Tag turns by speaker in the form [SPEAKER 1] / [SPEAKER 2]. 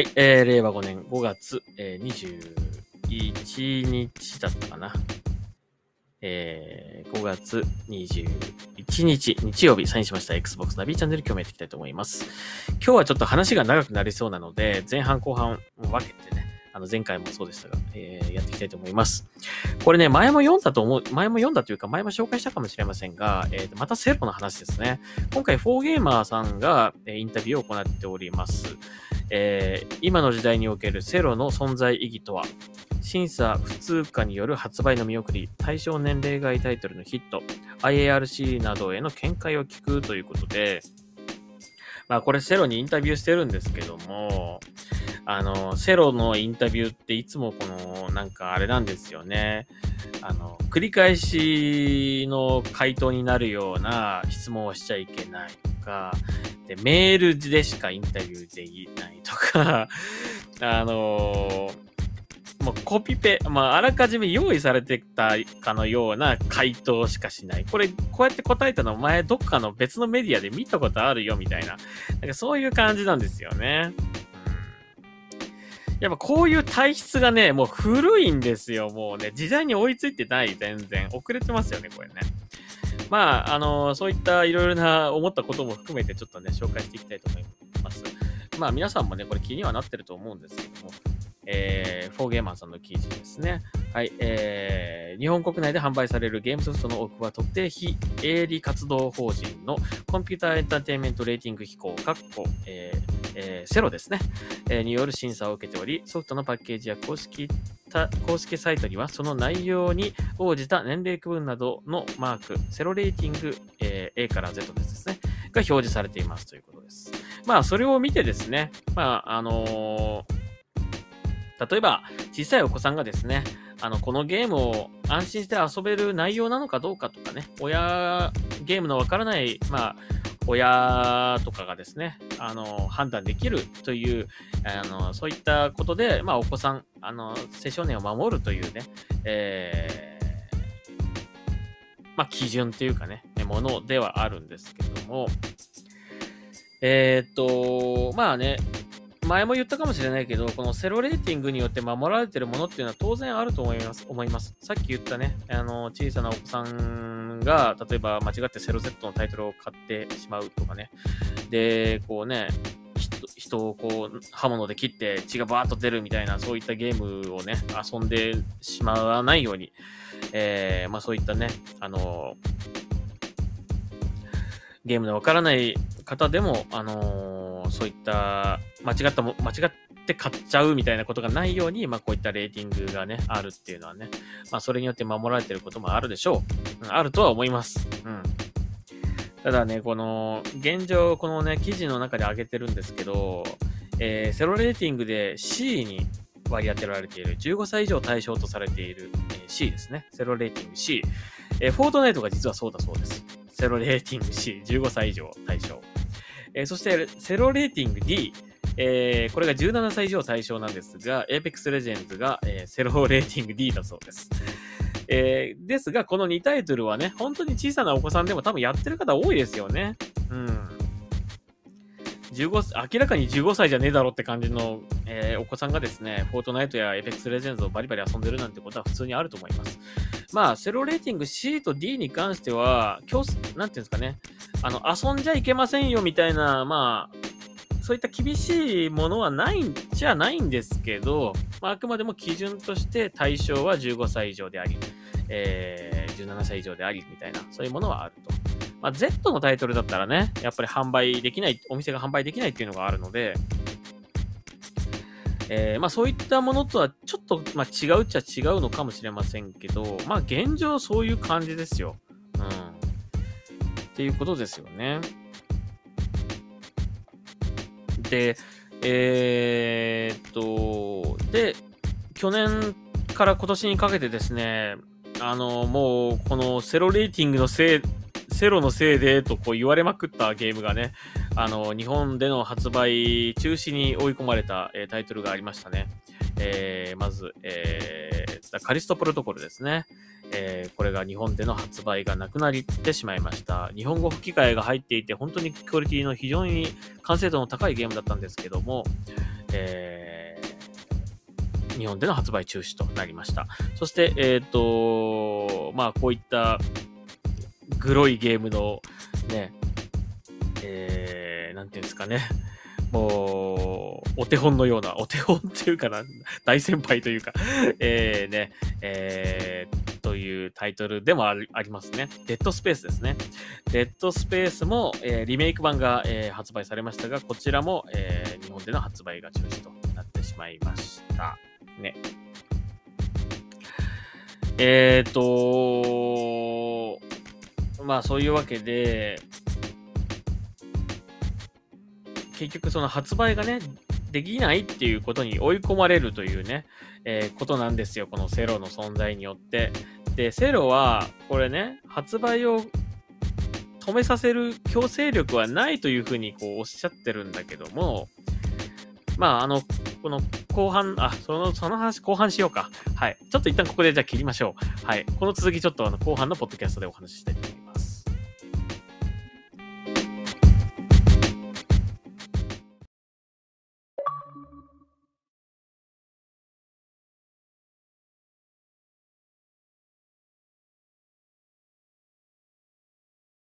[SPEAKER 1] はい、えー、令和5年5月、えー、21日だったかな。えー、5月21日、日曜日、サインしました Xbox ナビチャンネル、今日もやっていきたいと思います。今日はちょっと話が長くなりそうなので、前半後半分けてね、あの前回もそうでしたが、えー、やっていきたいと思います。これね、前も読んだと思う、前も読んだというか、前も紹介したかもしれませんが、えー、またセロの話ですね。今回、フォーゲーマーさんが、えインタビューを行っております。えー、今の時代におけるセロの存在意義とは、審査不通過による発売の見送り、対象年齢外タイトルのヒット、IARC などへの見解を聞くということで、まあこれセロにインタビューしてるんですけども、あの、セロのインタビューっていつもこの、なんかあれなんですよね。あの、繰り返しの回答になるような質問をしちゃいけないとか、で、メールでしかインタビューできないとか、あのもうコピペ、まあ、あらかじめ用意されてたかのような回答しかしない。これ、こうやって答えたの前、どっかの別のメディアで見たことあるよ、みたいな。なんかそういう感じなんですよね。やっぱこういう体質がね、もう古いんですよ。もうね、時代に追いついてない、全然。遅れてますよね、これね。まあ、あの、そういったいろいろな思ったことも含めてちょっとね、紹介していきたいと思います。まあ、皆さんもね、これ気にはなってると思うんですけども、えー、フォーゲーマーさんの記事ですね。はい、えー、日本国内で販売されるゲームソフトの多くは特定非営利活動法人のコンピューターエンターテインメントレーティング機構、えーえー、セロですね、えー、による審査を受けており、ソフトのパッケージや公式公式サイトにはその内容に応じた年齢区分などのマーク、セロレーティング、えー、A から Z ですね、が表示されていますということです。まあ、それを見てですね、まあ、あのー、例えば、小さいお子さんがですね、あの、このゲームを安心して遊べる内容なのかどうかとかね、親、ゲームのわからない、まあ、親とかがですね、あの、判断できるという、あの、そういったことで、まあ、お子さん、あの、青少年を守るというね、えー、まあ、基準というかね、ものではあるんですけども、えー、っと、まあね、前も言ったかもしれないけど、このセロレーティングによって守られてるものっていうのは当然あると思います。思いますさっき言ったね、あの、小さなお子さんが、例えば間違ってセロ Z のタイトルを買ってしまうとかね。で、こうね、人をこう刃物で切って血がバーッと出るみたいなそういったゲームをね遊んでしまわないように、えー、まあ、そういったねあのゲームのわからない方でも、あのー、そういった間違ったも、間違って買っちゃうみたいなことがないように、まあ、こういったレーティングがね、あるっていうのはね、まあ、それによって守られてることもあるでしょう。うん、あるとは思います。うん。ただね、この、現状、このね、記事の中で挙げてるんですけど、えー、セロレーティングで C に割り当てられている、15歳以上対象とされている、えー、C ですね。セロレーティング C。えー、フォートナイトが実はそうだそうです。セロレーティング C、15歳以上対象。えー、そして、セロレーティング D、えー、これが17歳以上対象なんですが、Apex Legends が、えー、セロレーティング D だそうです。えー、ですが、この2タイトルはね、本当に小さなお子さんでも多分やってる方多いですよね。うん。15明らかに15歳じゃねえだろって感じの、えー、お子さんがですね、フォートナイトや Apex Legends をバリバリ遊んでるなんてことは普通にあると思います。まあ、セロレーティング C と D に関しては、今日、なんていうんですかね、あの、遊んじゃいけませんよみたいな、まあ、そういった厳しいものはないんじゃないんですけど、まあ、あくまでも基準として対象は15歳以上であり、えー、17歳以上でありみたいな、そういうものはあると。まあ、Z のタイトルだったらね、やっぱり販売できない、お店が販売できないっていうのがあるので、えー、まあそういったものとはちょっと、まあ、違うっちゃ違うのかもしれませんけど、まあ現状そういう感じですよ。うん。っていうことですよね。で、えー、っと、で、去年から今年にかけてですね、あの、もう、このセロレーティングのせい、セロのせいでとこう言われまくったゲームがね、あの、日本での発売中止に追い込まれた、えー、タイトルがありましたね。えー、まず、えー、カリストプロトコルですね。えー、これが日本での発売がなくなってしまいました。日本語吹き替えが入っていて、本当にクオリティの非常に完成度の高いゲームだったんですけども、えー、日本での発売中止となりました。そして、えっ、ー、と、まあ、こういったグロいゲームのね、えー、なんていうんですかね、もう、お手本のような、お手本っていうかな、大先輩というか えーね、えー、というタイトルでもありますね。デッドスペースですね。デッドスペースも、えー、リメイク版が、えー、発売されましたが、こちらも、えー、日本での発売が中止となってしまいました。ね。えっ、ー、とまあそういうわけで、結局その発売がね、できないっていうことに追い込まれるというね、えー、ことなんですよ、このセロの存在によって。で、セロは、これね、発売を止めさせる強制力はないというふうにこうおっしゃってるんだけども、まあ、あの、この後半、あ、その、その話後半しようか。はい。ちょっと一旦ここでじゃあ切りましょう。はい。この続きちょっとあの後半のポッドキャストでお話ししたいと思います。